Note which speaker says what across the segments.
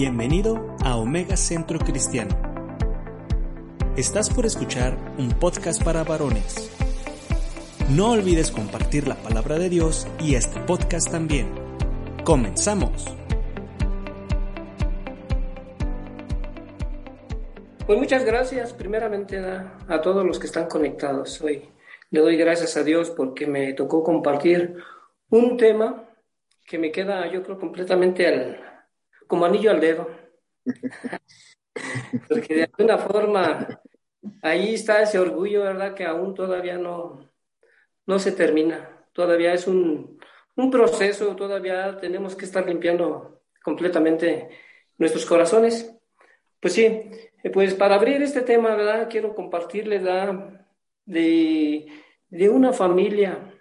Speaker 1: Bienvenido a Omega Centro Cristiano. Estás por escuchar un podcast para varones. No olvides compartir la palabra de Dios y este podcast también. Comenzamos.
Speaker 2: Pues muchas gracias primeramente a, a, todos los que están conectados hoy. Le doy gracias a Dios porque me tocó compartir un tema que me queda yo creo completamente al, como anillo al dedo. porque de alguna forma ahí está ese orgullo, ¿verdad? Que aún todavía no, no se termina. Todavía es un, un proceso, todavía tenemos que estar limpiando completamente nuestros corazones. Pues sí, pues para abrir este tema, ¿verdad? Quiero compartirles de, de una familia,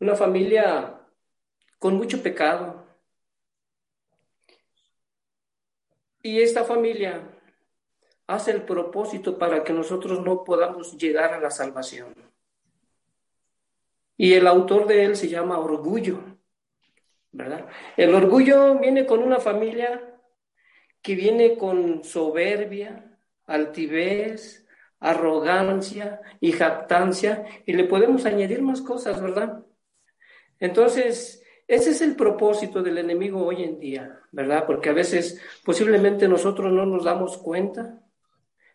Speaker 2: una familia con mucho pecado. Y esta familia hace el propósito para que nosotros no podamos llegar a la salvación. Y el autor de él se llama Orgullo, ¿verdad? El orgullo viene con una familia que viene con soberbia, altivez, arrogancia y jactancia, y le podemos añadir más cosas, ¿verdad? Entonces, ese es el propósito del enemigo hoy en día, ¿verdad? Porque a veces posiblemente nosotros no nos damos cuenta,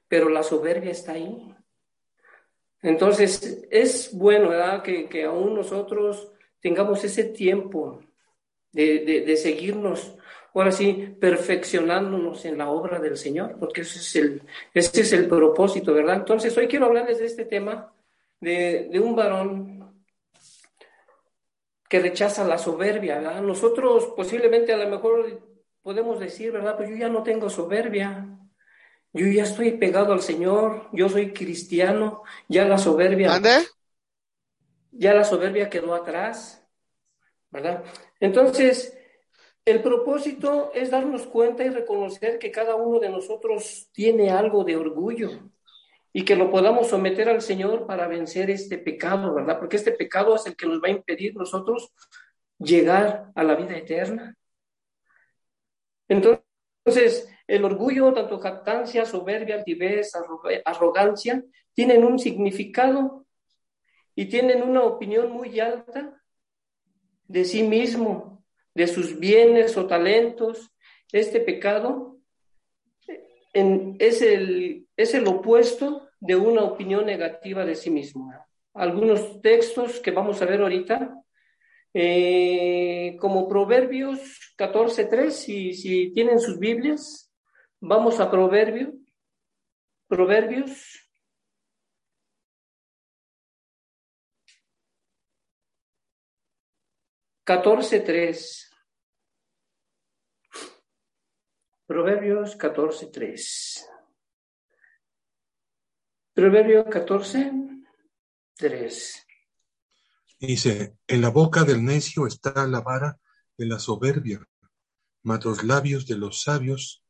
Speaker 2: pero la soberbia está ahí. Entonces, es bueno, ¿verdad? Que, que aún nosotros tengamos ese tiempo de, de, seguirnos ahora sí, perfeccionándonos en la obra del Señor, porque ese es el, ese es el propósito, ¿verdad? Entonces, hoy quiero hablarles de este tema, de, de un varón que rechaza la soberbia, ¿verdad? Nosotros posiblemente a lo mejor podemos decir, ¿verdad? Pues yo ya no tengo soberbia, yo ya estoy pegado al Señor, yo soy cristiano, ya la soberbia...
Speaker 3: ¿Ande?
Speaker 2: Ya la soberbia quedó atrás, ¿verdad? Entonces, el propósito es darnos cuenta y reconocer que cada uno de nosotros tiene algo de orgullo y que lo podamos someter al Señor para vencer este pecado, ¿verdad? Porque este pecado es el que nos va a impedir nosotros llegar a la vida eterna. Entonces, el orgullo, tanto jactancia, soberbia, altivez, arrogancia, tienen un significado y tienen una opinión muy alta de sí mismo, de sus bienes o talentos. Este pecado en, es, el, es el opuesto de una opinión negativa de sí mismo. Algunos textos que vamos a ver ahorita, eh, como Proverbios 14.3, si, si tienen sus Biblias, vamos a Proverbios, Proverbios 14.3. Proverbios 14.3. Proverbio 14.3.
Speaker 4: Dice, en la boca del necio está la vara de la soberbia, mas los labios de los sabios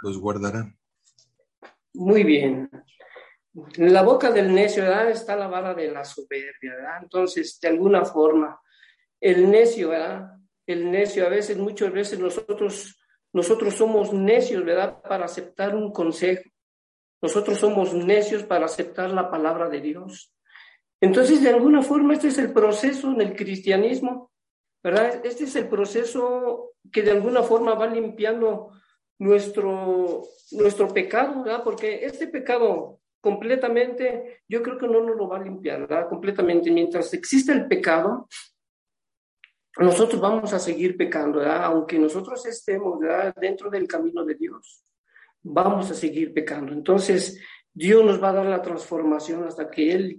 Speaker 4: los guardarán.
Speaker 2: Muy bien. En la boca del necio ¿verdad? está la vara de la soberbia, ¿verdad? Entonces, de alguna forma, el necio, ¿verdad? El necio, a veces, muchas veces nosotros, nosotros somos necios, ¿verdad? Para aceptar un consejo. Nosotros somos necios para aceptar la palabra de Dios. Entonces, de alguna forma, este es el proceso en el cristianismo, ¿verdad? Este es el proceso que de alguna forma va limpiando nuestro, nuestro pecado, ¿verdad? Porque este pecado completamente, yo creo que no nos lo va a limpiar, ¿verdad? Completamente. Mientras existe el pecado, nosotros vamos a seguir pecando, ¿verdad? aunque nosotros estemos ¿verdad? dentro del camino de Dios, vamos a seguir pecando. Entonces, Dios nos va a dar la transformación hasta que Él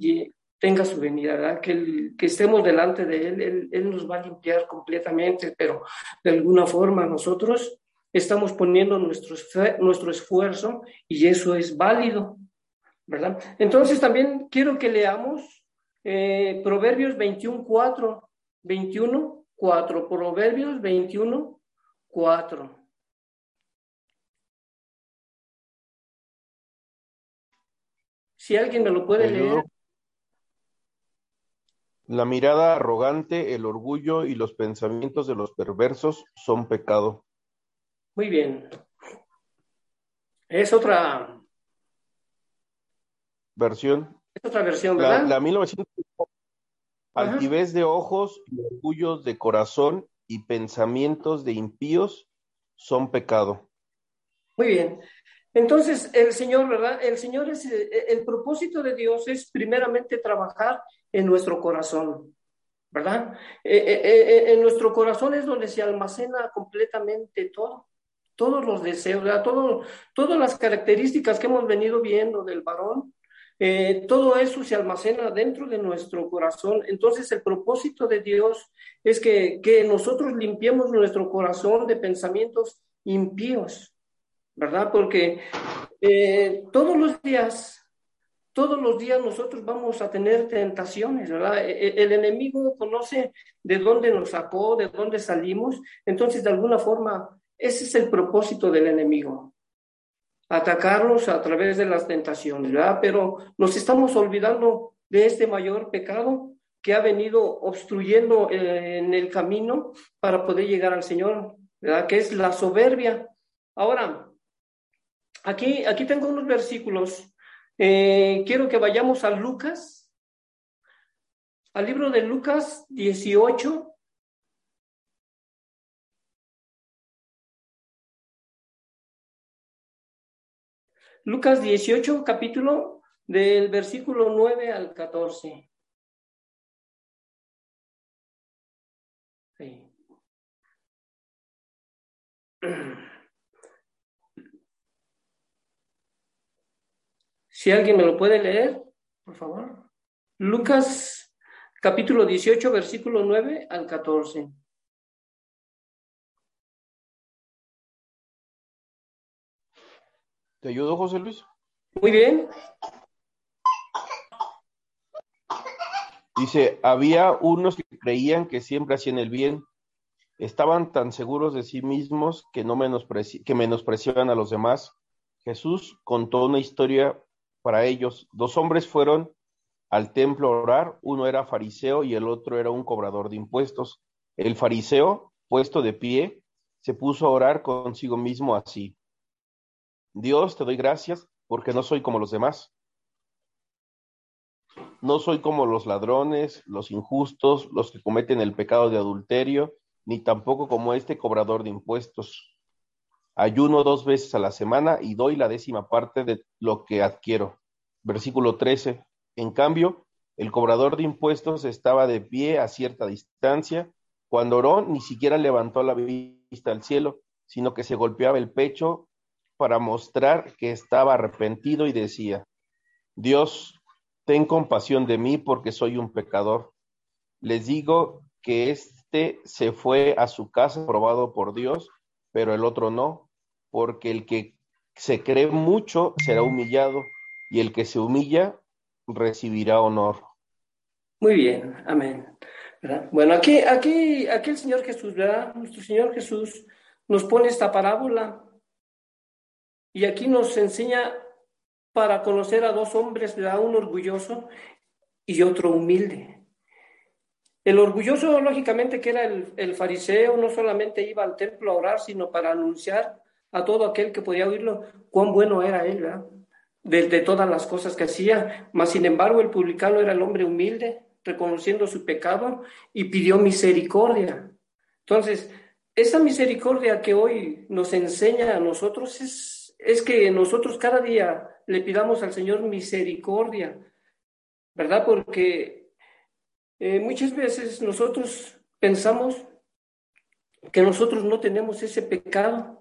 Speaker 2: tenga su venida, que, que estemos delante de él, él, él, nos va a limpiar completamente, pero de alguna forma nosotros estamos poniendo nuestro, nuestro esfuerzo y eso es válido, ¿verdad? Entonces también quiero que leamos eh, Proverbios 21, 4, 21, 4, Proverbios 21, 4. Si alguien me lo puede leer.
Speaker 3: La mirada arrogante, el orgullo y los pensamientos de los perversos son pecado.
Speaker 2: Muy bien. Es otra
Speaker 3: versión.
Speaker 2: Es otra versión, ¿verdad?
Speaker 3: La, la 1900 altivez de ojos y orgullos de corazón y pensamientos de impíos son pecado.
Speaker 2: Muy bien. Entonces, el Señor, ¿verdad? El Señor es, eh, el propósito de Dios es primeramente trabajar en nuestro corazón, ¿verdad? Eh, eh, en nuestro corazón es donde se almacena completamente todo, todos los deseos, ¿verdad? Todo, todas las características que hemos venido viendo del varón, todo eso se almacena dentro de nuestro corazón. Entonces, el propósito de Dios es que, que nosotros limpiemos nuestro corazón de pensamientos impíos, ¿verdad? Porque eh, todos los días, todos los días nosotros vamos a tener tentaciones, ¿verdad? E, e, el enemigo conoce de dónde nos sacó, de dónde salimos, entonces de alguna forma ese es el propósito del enemigo, atacarnos a través de las tentaciones, ¿verdad? Pero nos estamos olvidando de este mayor pecado que ha venido obstruyendo eh, en el camino para poder llegar al Señor, ¿verdad? Que es la soberbia. Ahora, Aquí, aquí tengo unos versículos. Eh, quiero que vayamos a Lucas, al libro de Lucas 18. Lucas 18, capítulo del versículo 9 al 14. Sí. Si alguien me lo puede leer, por favor. Lucas capítulo 18, versículo 9 al 14.
Speaker 3: ¿Te ayudo, José Luis?
Speaker 2: Muy bien.
Speaker 3: Dice, había unos que creían que siempre hacían el bien, estaban tan seguros de sí mismos que no que menospreciaban a los demás. Jesús contó una historia para ellos. Dos hombres fueron al templo a orar, uno era fariseo y el otro era un cobrador de impuestos. El fariseo, puesto de pie, se puso a orar consigo mismo así. Dios, te doy gracias porque no soy como los demás. No soy como los ladrones, los injustos, los que cometen el pecado de adulterio, ni tampoco como este cobrador de impuestos. Ayuno dos veces a la semana y doy la décima parte de lo que adquiero. Versículo 13. En cambio, el cobrador de impuestos estaba de pie a cierta distancia. Cuando oró, ni siquiera levantó la vista al cielo, sino que se golpeaba el pecho para mostrar que estaba arrepentido y decía, Dios, ten compasión de mí porque soy un pecador. Les digo que éste se fue a su casa probado por Dios, pero el otro no porque el que se cree mucho será humillado y el que se humilla recibirá honor.
Speaker 2: Muy bien, amén. Bueno, aquí, aquí, aquí el Señor Jesús. Nuestro Señor Jesús nos pone esta parábola y aquí nos enseña para conocer a dos hombres, ¿verdad? Un orgulloso y otro humilde. El orgulloso, lógicamente, que era el, el fariseo, no solamente iba al templo a orar, sino para anunciar a todo aquel que podía oírlo, cuán bueno era él, ¿verdad? De, todas las cosas que hacía. Mas, sin embargo, el publicano era el hombre humilde, reconociendo su pecado y pidió misericordia. Entonces, esa misericordia que hoy nos enseña a nosotros es, es que nosotros cada día le pidamos al Señor misericordia, ¿verdad? Porque eh, muchas veces nosotros pensamos que nosotros no tenemos ese pecado,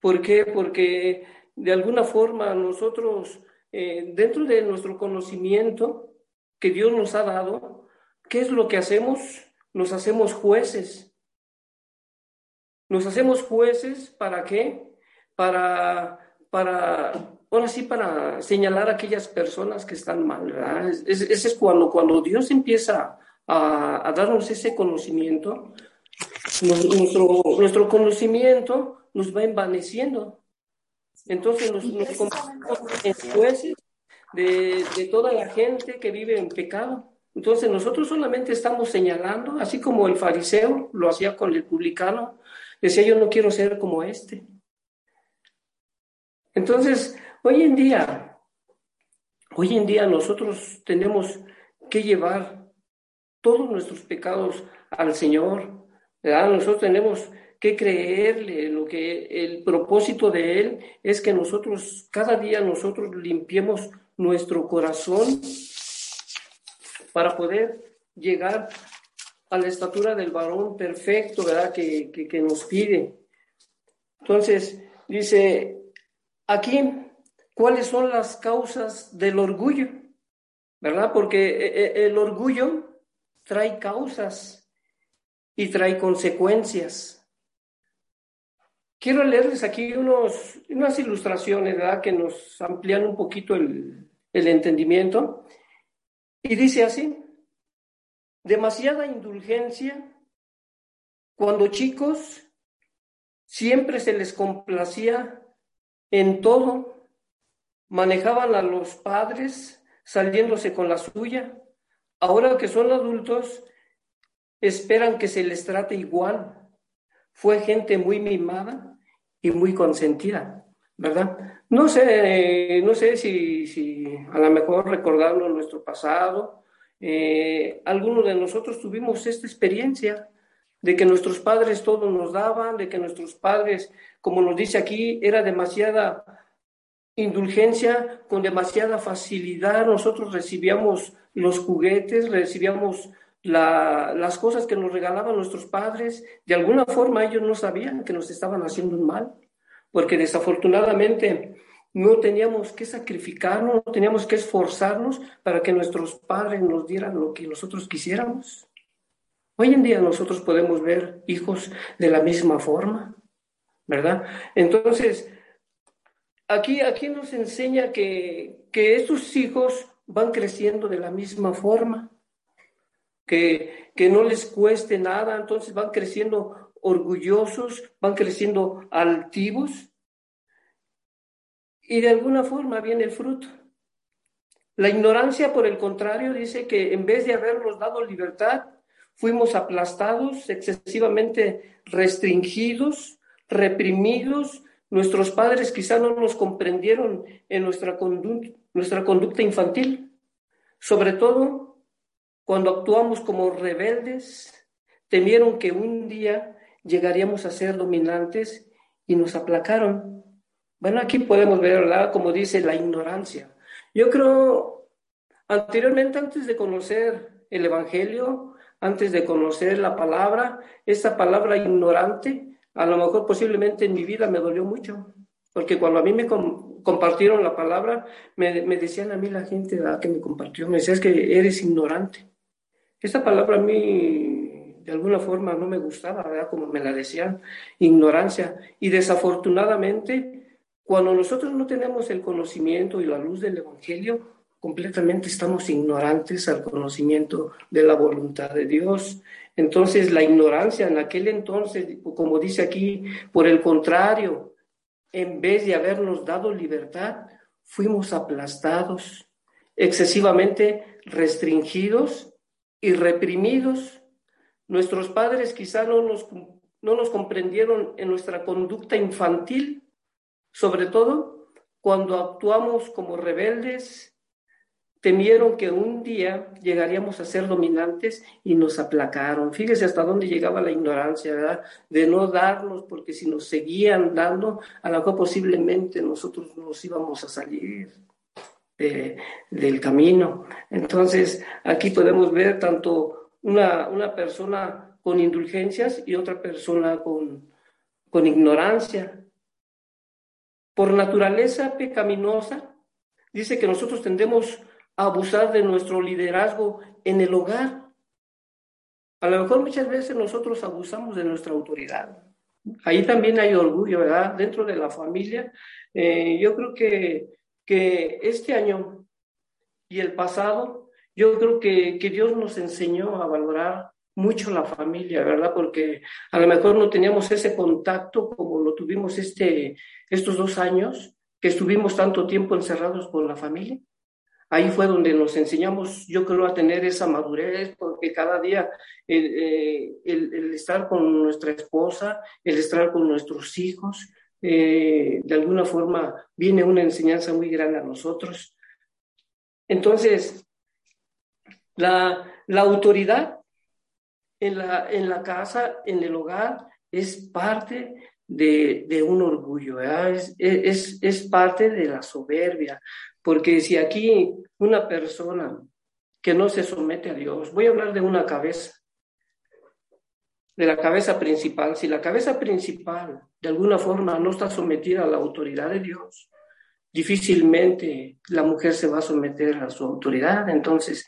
Speaker 2: ¿Por qué? Porque de alguna forma nosotros, eh, dentro de nuestro conocimiento, que Dios nos ha dado, ¿qué es lo que hacemos? Nos hacemos jueces. Nos hacemos jueces para qué? Para, para, ahora sí, para señalar a aquellas personas que están mal, ¿verdad? Ese es, cuando, cuando Dios empieza a, darnos ese conocimiento, nuestro, nuestro conocimiento nos va envaneciendo. Entonces nos, nos en jueces de, de toda la gente que vive en pecado. Entonces nosotros solamente estamos señalando, así como el fariseo lo hacía con el publicano, decía yo no quiero ser como este. Entonces, hoy en día, hoy en día nosotros tenemos que llevar todos nuestros pecados al Señor, ¿verdad? Nosotros tenemos que creerle, lo que el propósito de Él es que nosotros, cada día nosotros limpiemos nuestro corazón para poder llegar a la estatura del varón perfecto, ¿verdad? Que, que, nos pide. Entonces, dice aquí, ¿cuáles son las causas del orgullo? ¿Verdad? Porque eh, eh, el orgullo trae causas y trae consecuencias. Quiero leerles aquí unos, unas ilustraciones ¿verdad? que nos amplían un poquito el, el entendimiento. Y dice así, demasiada indulgencia. Cuando chicos siempre se les complacía en todo, manejaban a los padres saliéndose con la suya. Ahora que son adultos, esperan que se les trate igual. Fue gente muy mimada y muy consentida, ¿verdad? No sé, no sé si, si a lo mejor recordando nuestro pasado, eh, algunos de nosotros tuvimos esta experiencia de que nuestros padres todo nos daban, de que nuestros padres, como nos dice aquí, era demasiada indulgencia, con demasiada facilidad nosotros recibíamos los juguetes, recibíamos las cosas que nos regalaban nuestros padres, de alguna forma ellos no sabían que nos estaban haciendo un mal, porque desafortunadamente no teníamos que sacrificarnos, no teníamos que esforzarnos para que nuestros padres nos dieran lo que nosotros quisiéramos. Hoy en día nosotros podemos ver hijos de la misma forma, ¿verdad? Entonces, aquí, aquí nos enseña que, que estos hijos van creciendo de la misma forma, que, que no les cueste nada, entonces van creciendo orgullosos, van creciendo altivos, y de alguna forma viene el fruto. La ignorancia, por el contrario, dice que en vez de habernos dado libertad, fuimos aplastados, excesivamente restringidos, reprimidos. Nuestros padres quizá no nos comprendieron en nuestra, conducta, nuestra conducta infantil, sobre todo cuando actuamos como rebeldes, temieron que un día llegaríamos a ser dominantes y nos aplacaron. Bueno, aquí podemos ver, ¿verdad? Como dice la ignorancia. Yo creo, anteriormente, antes de conocer el Evangelio, antes de conocer la palabra, esta palabra ignorante, a lo mejor posiblemente en mi vida me dolió mucho, porque cuando a mí me compartieron la palabra, me, decían a mí la gente que me compartió, me decía es que eres ignorante. Esta palabra a mí de alguna forma no me gustaba, ¿verdad? Como me la decían, ignorancia. Y desafortunadamente cuando nosotros no tenemos el conocimiento y la luz del Evangelio, completamente estamos ignorantes al conocimiento de la voluntad de Dios. Entonces, la ignorancia en aquel entonces, como dice aquí, por el contrario, en vez de habernos dado libertad, fuimos aplastados, excesivamente restringidos y reprimidos. Nuestros padres quizá no nos, no nos comprendieron en nuestra conducta infantil sobre todo cuando actuamos como rebeldes, temieron que un día llegaríamos a ser dominantes y nos aplacaron. Fíjese hasta dónde llegaba la ignorancia, ¿verdad? De no darnos, porque si nos seguían dando, a lo mejor posiblemente nosotros nos íbamos a salir del camino. Entonces, aquí podemos ver tanto una, una persona con indulgencias y otra persona con, con ignorancia por naturaleza pecaminosa, dice que nosotros tendemos abusar de nuestro liderazgo en el hogar. A lo mejor muchas veces nosotros abusamos de nuestra autoridad. Ahí también hay orgullo, ¿verdad? Dentro de la familia. Eh, yo creo que, que este año y el pasado, yo creo que, que Dios nos enseñó a valorar mucho la familia, ¿verdad? Porque a lo mejor no teníamos ese contacto como lo tuvimos este, estos dos años, que estuvimos tanto tiempo encerrados con la familia. Ahí fue donde nos enseñamos, yo creo, a tener esa madurez, porque cada día el, eh, estar con nuestra esposa, el estar con nuestros hijos, eh, de alguna forma viene una enseñanza muy grande a nosotros. Entonces, la, la autoridad en la, en la casa, en el hogar, es parte de, de un orgullo, es, es, es, parte de la soberbia, porque si aquí una persona que no se somete a Dios, voy a hablar de una cabeza, de la cabeza principal, si la cabeza principal de alguna forma no está sometida a la autoridad de Dios, difícilmente la mujer se va a someter a su autoridad, entonces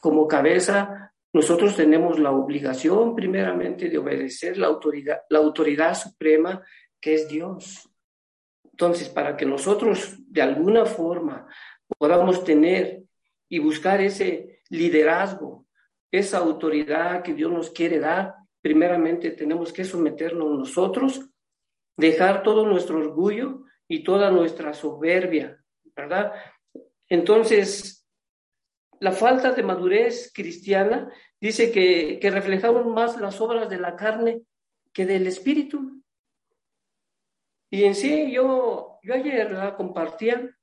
Speaker 2: como cabeza nosotros tenemos la obligación primeramente de obedecer la autoridad, la autoridad suprema que es Dios. Entonces, para que nosotros de alguna forma podamos tener y buscar ese liderazgo, esa autoridad que Dios nos quiere dar, primeramente tenemos que someternos nosotros, dejar todo nuestro orgullo y toda nuestra soberbia, ¿verdad? Entonces, la falta de madurez cristiana dice que, que reflejamos más las obras de la carne que del espíritu. Y en sí, yo, yo ayer compartía,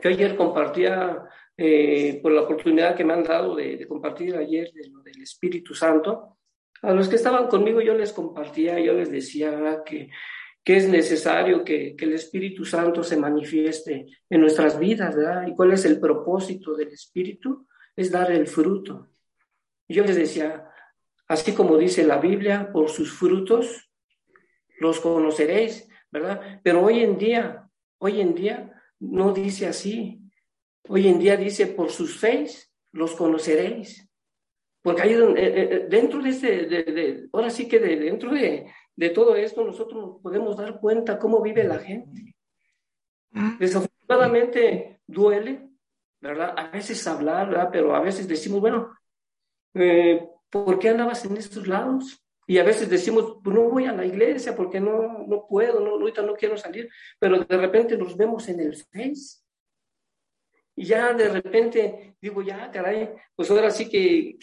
Speaker 2: yo ayer compartía eh, por la oportunidad que me han dado de, compartir ayer de lo del Espíritu Santo, a los que estaban conmigo yo les compartía, yo les decía que, que es necesario que, que, el Espíritu Santo se manifieste en nuestras vidas, ¿verdad? ¿Y cuál es el propósito del Espíritu? Es dar el fruto. Yo les decía, así como dice la Biblia, por sus frutos los conoceréis, ¿verdad? Pero hoy en día, hoy en día no dice así. Hoy en día dice, por sus feis los conoceréis. Porque ahí eh, eh, eh, dentro de de, ahora sí que dentro de, de todo esto nosotros podemos dar cuenta cómo vive la gente. Mm. Desafortunadamente duele, ¿verdad? A veces hablar, ¿verdad? Pero a veces decimos, bueno, eh, ¿por qué andabas en estos lados? Y a veces decimos, pues no voy a la iglesia porque no, no puedo, no, ahorita no quiero salir, pero de repente nos vemos en el Face. Y ya de repente digo, ya, caray, pues ahora sí que,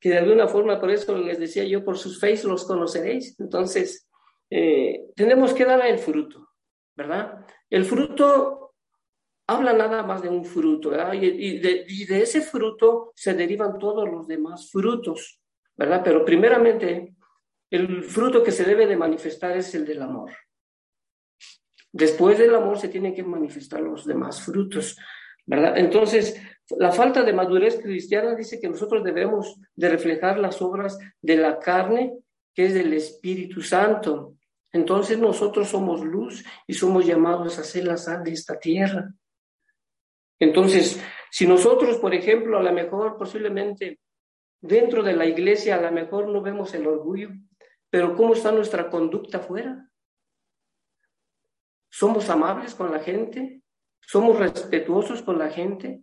Speaker 2: que, de alguna forma, por eso les decía yo, por sus Face los conoceréis. Entonces, eh, tenemos que dar el fruto, ¿verdad? El fruto habla nada más de un fruto, ¿verdad? Y, de, ese fruto se derivan todos los demás frutos, ¿verdad? Pero primeramente, el fruto que se debe de manifestar es el del amor. Después del amor se tienen que manifestar los demás frutos, Entonces, la falta de madurez cristiana dice que nosotros debemos de reflejar las obras de la carne, que es del Espíritu Santo. Entonces nosotros somos luz y somos llamados a ser la sal de esta tierra. Entonces, si nosotros, por ejemplo, a lo mejor posiblemente dentro de la iglesia, a lo mejor no vemos el orgullo, pero ¿cómo está nuestra conducta afuera? ¿Somos amables con la gente? ¿Somos respetuosos con la gente?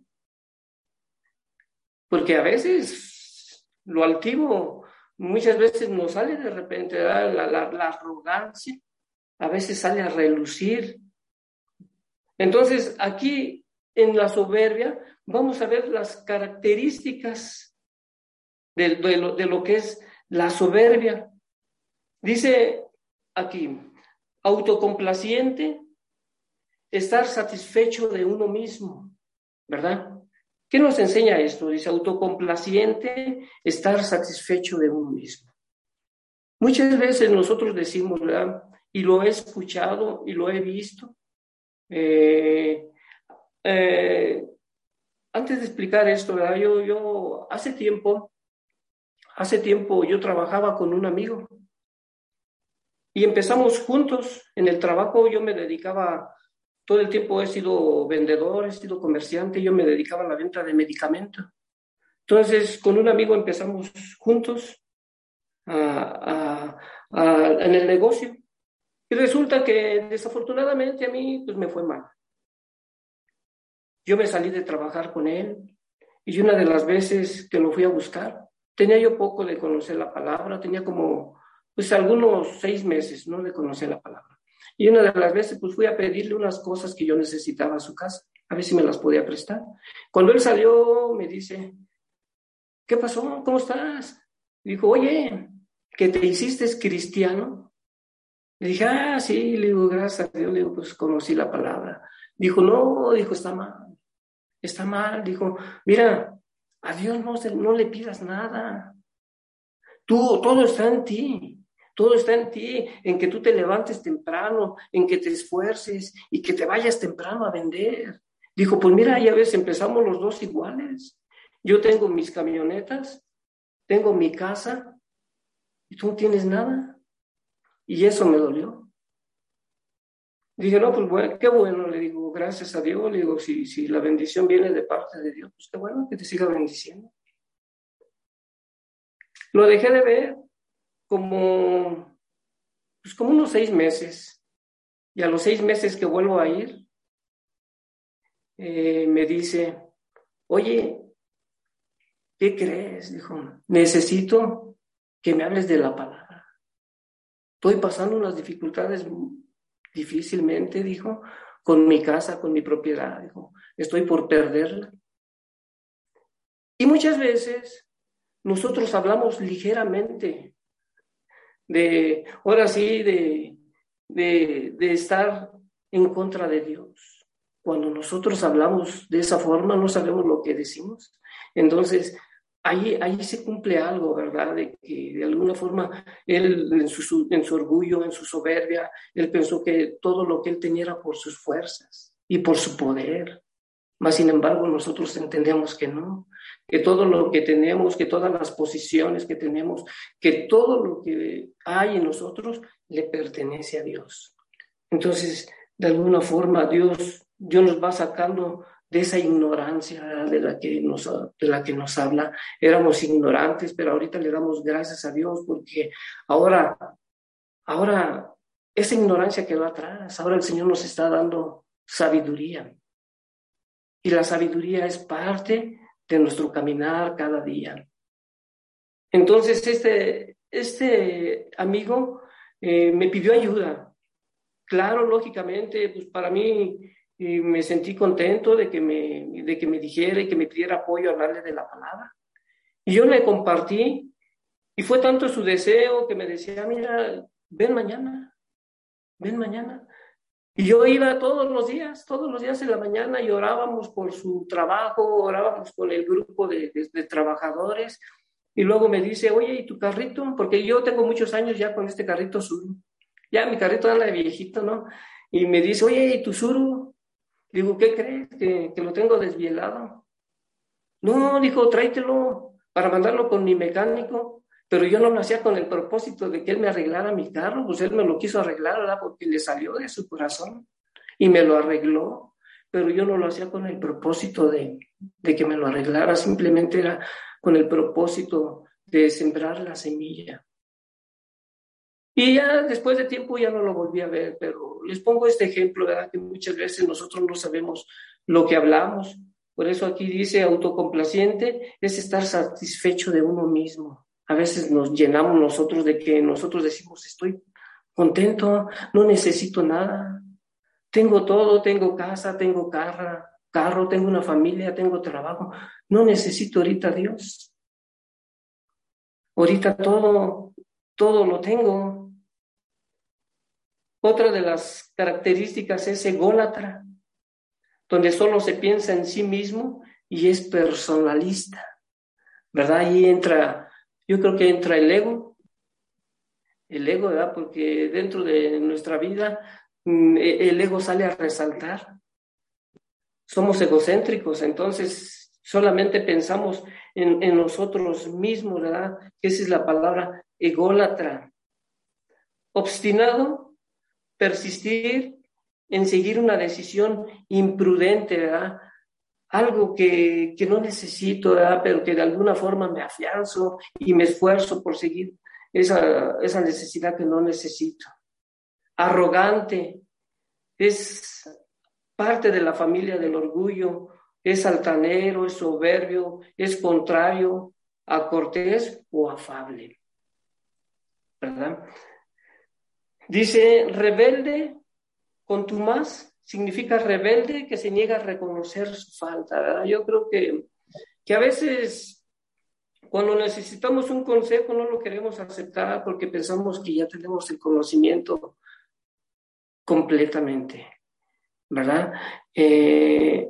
Speaker 2: Porque a veces lo altivo muchas veces nos sale de repente, la, la, la arrogancia, a veces sale a relucir. Entonces, aquí en la soberbia, vamos a ver las características de, lo, que es la soberbia. Dice aquí, autocomplaciente, estar satisfecho de uno mismo, ¿verdad? ¿Qué nos enseña esto? Dice autocomplaciente, estar satisfecho de uno mismo. Muchas veces nosotros decimos, ¿verdad? Y lo he escuchado y lo he visto. Eh, eh, antes de explicar esto, Yo, yo hace tiempo, hace tiempo yo trabajaba con un amigo y empezamos juntos. En el trabajo yo me dedicaba todo el tiempo he sido vendedor, he sido comerciante, yo me dedicaba a la venta de medicamentos. Entonces, con un amigo empezamos juntos en el negocio. Y resulta que desafortunadamente a mí pues me fue mal. Yo me salí de trabajar con él y una de las veces que lo fui a buscar, tenía yo poco de conocer la palabra, tenía como pues algunos seis meses, ¿no? De conocer la palabra. Y una de las veces pues fui a pedirle unas cosas que yo necesitaba a su casa, a ver si me las podía prestar. Cuando él salió me dice, ¿qué pasó? ¿Cómo estás? Dijo, oye, que te hiciste cristiano. Le dije, ah, sí, le digo, gracias a Dios, le digo, pues conocí la palabra. Dijo, no, dijo, está mal, está mal. Dijo, mira, a Dios no, no le pidas nada. Tú, todo está en ti. Todo está en ti, en que tú te levantes temprano, en que te esfuerces y que te vayas temprano a vender. Dijo, pues mira, ya ves, empezamos los dos iguales. Yo tengo mis camionetas, tengo mi casa y tú no tienes nada. Y eso me dolió. Dije, no, pues bueno, qué bueno, le digo, gracias a Dios, le digo, si, si la bendición viene de parte de Dios, pues qué bueno que te siga bendiciendo. Lo dejé de ver como, pues como unos seis meses. Y a los seis meses que vuelvo a ir, eh, me dice, oye, ¿qué crees? Dijo, necesito que me hables de la palabra. Estoy pasando unas dificultades difícilmente, dijo, con mi casa, con mi propiedad, dijo, estoy por perderla. Y muchas veces nosotros hablamos ligeramente de, ahora sí, de, de, de estar en contra de Dios. Cuando nosotros hablamos de esa forma, no sabemos lo que decimos. Entonces, ahí, ahí se cumple algo, ¿verdad? De que de alguna forma él, en su, en su orgullo, en su soberbia, él pensó que todo lo que él tenía era por sus fuerzas y por su poder. Mas, sin embargo, nosotros entendemos que no, que todo lo que tenemos, que todas las posiciones que tenemos, que todo lo que hay en nosotros le pertenece a Dios. Entonces, de alguna forma, Dios, Dios nos va sacando de esa ignorancia de la, que nos, de la que nos habla. Éramos ignorantes, pero ahorita le damos gracias a Dios porque ahora, ahora, esa ignorancia quedó atrás. Ahora el Señor nos está dando sabiduría. Y la sabiduría es parte de nuestro caminar cada día. Entonces, este, este amigo eh, me pidió ayuda. Claro, lógicamente, pues para mí eh, me sentí contento de que me, de que me dijera y que me pidiera apoyo a hablarle de la palabra. Y yo le compartí, y fue tanto su deseo que me decía, mira, ven mañana, ven mañana. Y yo iba todos los días, todos los días en la mañana y orábamos por su trabajo, orábamos con el grupo de, trabajadores. Y luego me dice, oye, ¿y tu carrito? Porque yo tengo muchos años ya con este carrito suru. Ya mi carrito anda de viejito, ¿no? Y me dice, oye, ¿y tu suru? Digo, ¿qué crees? ¿Que, que lo tengo desvielado. No, dijo, tráetelo para mandarlo con mi mecánico pero yo no lo hacía con el propósito de que él me arreglara mi carro, pues él me lo quiso arreglar, ¿verdad? Porque le salió de su corazón y me lo arregló, pero yo no lo hacía con el propósito de, de que me lo arreglara, simplemente era con el propósito de sembrar la semilla. Y ya después de tiempo ya no lo volví a ver, pero les pongo este ejemplo, ¿verdad? Que muchas veces nosotros no sabemos lo que hablamos. Por eso aquí dice autocomplaciente es estar satisfecho de uno mismo. A veces nos llenamos nosotros de que nosotros decimos, estoy contento, no necesito nada, tengo todo, tengo casa, tengo carro, carro, tengo una familia, tengo trabajo, no necesito ahorita Dios. Ahorita todo, todo lo tengo. Otra de las características es ególatra, donde solo se piensa en sí mismo y es personalista, ¿verdad? Ahí entra yo creo que entra el ego, el ego, ¿verdad? Porque dentro de nuestra vida mm, e, el ego sale a resaltar. Somos egocéntricos, entonces solamente pensamos en, nosotros mismos, ¿verdad? Esa es la palabra ególatra. Obstinado, persistir en seguir una decisión imprudente, ¿verdad? Algo que, que no necesito, ¿verdad? Pero que de alguna forma me afianzo y me esfuerzo por seguir esa, esa necesidad que no necesito. Arrogante, es parte de la familia del orgullo, es altanero, es soberbio, es contrario a cortés o afable. ¿Verdad? Dice, rebelde con tu más, significa rebelde que se niega a reconocer su falta. ¿verdad? Yo creo que, que a veces cuando necesitamos un consejo no lo queremos aceptar porque pensamos que ya tenemos el conocimiento completamente, ¿verdad? Eh,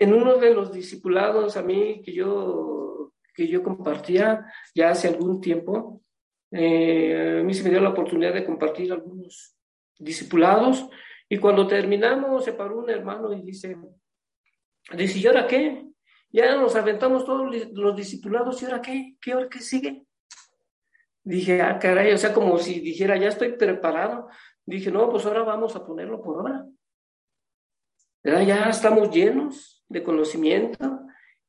Speaker 2: en uno de los discipulados a mí que yo, que yo compartía ya hace algún tiempo, eh, a mí se me dio la oportunidad de compartir algunos discipulados y cuando terminamos se paró un hermano y dice, dice, ¿y ahora qué? Ya nos aventamos todos los discipulados, ¿y ahora qué? ¿Qué hora qué sigue? Dije, ah, caray, o sea, como si dijera, ya estoy preparado. Dije, no, pues ahora vamos a ponerlo por obra. Ya estamos llenos de conocimiento,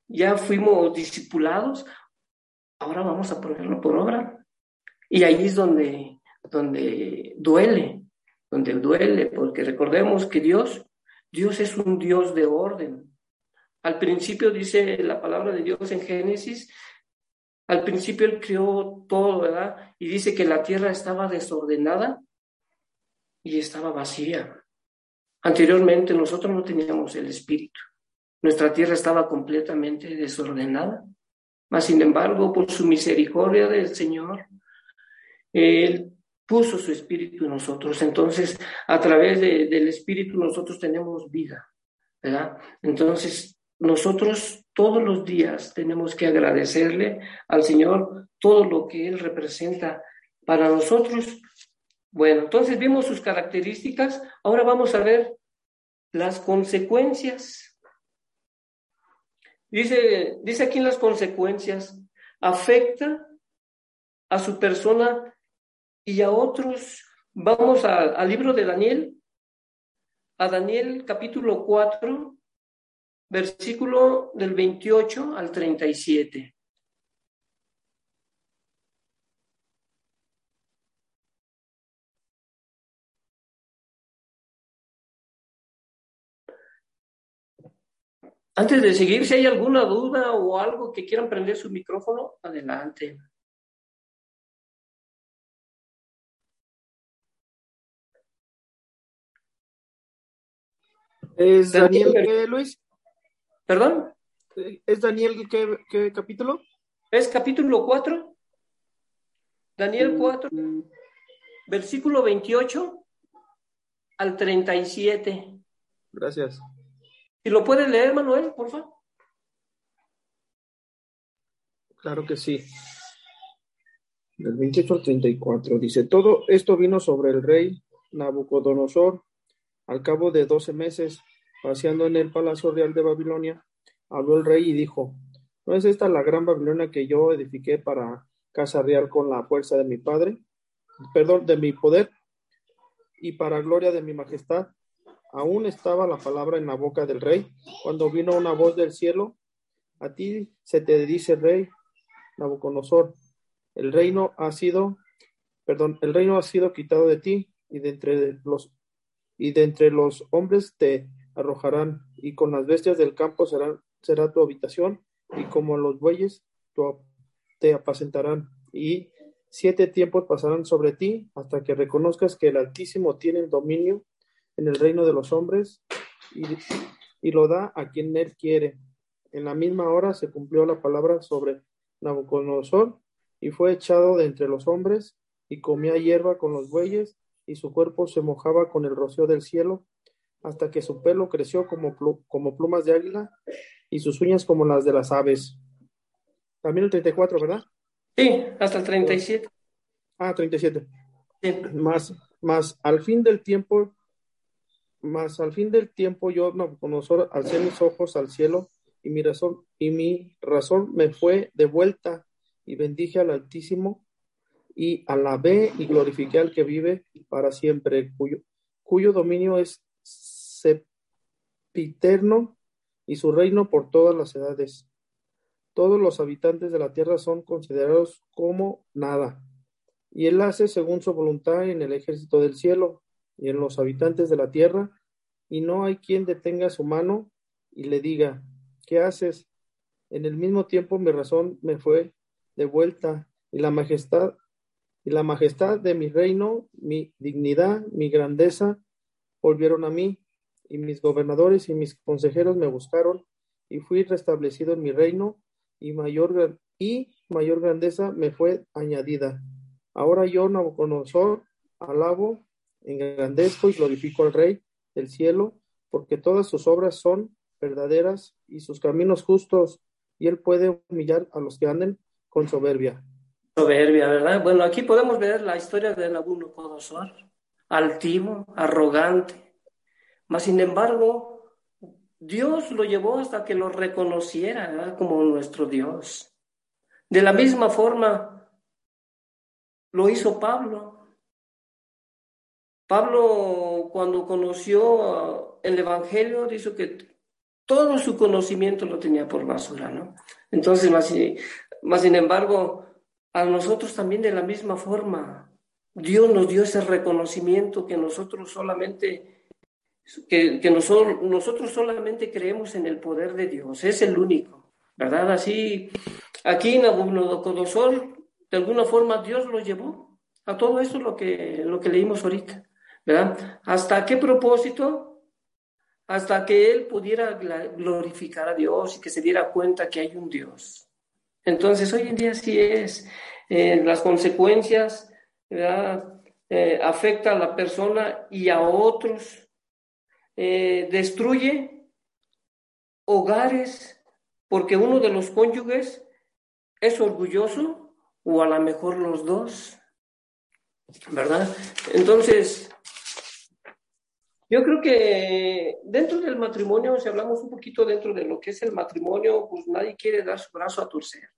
Speaker 2: ya fuimos discipulados, ahora vamos a ponerlo por obra. Y ahí es donde, donde duele, donde duele, porque recordemos que Dios, Dios es un Dios de orden. Al principio dice la palabra de Dios en Génesis, al principio Él creó todo, ¿verdad? Y dice que la tierra estaba desordenada y estaba vacía. Anteriormente nosotros no teníamos el Espíritu. Nuestra tierra estaba completamente desordenada. Mas, sin embargo, por su misericordia del Señor, Él puso su Espíritu en nosotros. Entonces, a través del Espíritu nosotros tenemos vida, ¿verdad? Entonces, nosotros todos los días tenemos que agradecerle al Señor todo lo que Él representa para nosotros. Bueno, entonces vimos sus características, ahora vamos a ver las consecuencias. Dice, dice aquí las consecuencias, afecta a su persona y a otros. Vamos al libro de Daniel, a Daniel capítulo 4, versículo del 28 al 37. Antes de seguir, si hay alguna duda o algo que quieran prender su micrófono, adelante.
Speaker 5: ¿Es Daniel qué, Luis?
Speaker 2: ¿Perdón?
Speaker 5: ¿Es Daniel qué, qué capítulo?
Speaker 2: Es capítulo 4. Daniel 4, mm. versículo 28 al 37.
Speaker 5: Gracias.
Speaker 2: ¿Y lo puede leer, Manuel, por favor?
Speaker 5: Claro que sí. Del 28 al 34 dice, todo esto vino sobre el rey Nabucodonosor al cabo de doce meses, paseando en el palacio real de Babilonia, habló el rey y dijo, ¿no es esta la gran Babilonia que yo edifiqué para casa real con la fuerza de mi padre? Perdón, de mi poder y para gloria de mi majestad. Aún estaba la palabra en la boca del rey, cuando vino una voz del cielo, a ti se te dice rey Nabucodonosor, el reino ha sido, perdón, el reino ha sido quitado de ti y de entre los y de entre los hombres te arrojarán, y con las bestias del campo será, será tu habitación, y como los bueyes te apacentarán, y siete tiempos pasarán sobre ti, hasta que reconozcas que el Altísimo tiene el dominio en el reino de los hombres, y, y lo da a quien él quiere. En la misma hora se cumplió la palabra sobre Nabucodonosor, y fue echado de entre los hombres, y comía hierba con los bueyes, y su cuerpo se mojaba con el rocío del cielo, hasta que su pelo creció como, como plumas de águila y sus uñas como las de las aves. También el 34, ¿verdad?
Speaker 2: Sí, hasta el 37.
Speaker 5: Ah, 37. Más, más al fin del tiempo, más al fin del tiempo yo, Nabucodonosor, alcé mis ojos al cielo y mi razón, y mi razón me fue de vuelta y bendije al Altísimo y alabé y glorifiqué al que vive para siempre, cuyo, cuyo dominio es sepiterno y su reino por todas las edades. Todos los habitantes de la tierra son considerados como nada, y él hace según su voluntad en el ejército del cielo y en los habitantes de la tierra, y no hay quien detenga su mano y le diga, ¿qué haces? En el mismo tiempo mi razón me fue de vuelta, y la majestad, y la majestad de mi reino, mi dignidad, mi grandeza, volvieron a mí, y mis gobernadores y mis consejeros me buscaron, y fui restablecido en mi reino, y mayor, y mayor grandeza me fue añadida. Ahora yo, Nabucodonosor, alabo, engrandezco y glorifico al Rey del cielo, porque todas sus obras son verdaderas y sus caminos justos, y él puede humillar a los que anden con soberbia.
Speaker 2: Soberbia, ¿verdad? Bueno, aquí podemos ver la historia de Nabucodonosor, altivo, arrogante, mas sin embargo, Dios lo llevó hasta que lo reconociera como nuestro Dios. De la misma forma lo hizo Pablo. Pablo cuando conoció el Evangelio dijo que todo su conocimiento lo tenía por basura, ¿no? Entonces, más, más sin embargo, a nosotros también de la misma forma, Dios nos dio ese reconocimiento que nosotros solamente que, nosotros, nosotros solamente creemos en el poder de Dios, es el único, ¿verdad? Así, aquí Nabucodonosor, de alguna forma Dios lo llevó a todo eso lo que, lo que leímos ahorita, ¿verdad? ¿Hasta qué propósito? Hasta que él pudiera glorificar a Dios y que se diera cuenta que hay un Dios. Entonces, hoy en día sí es, eh, las consecuencias. Eh, afecta a la persona y a otros eh, destruye hogares porque uno de los cónyuges es orgulloso o a lo mejor los dos, ¿verdad? Entonces, yo creo que dentro del matrimonio, si hablamos un poquito dentro de lo que es el matrimonio, pues nadie quiere dar su brazo a torcer,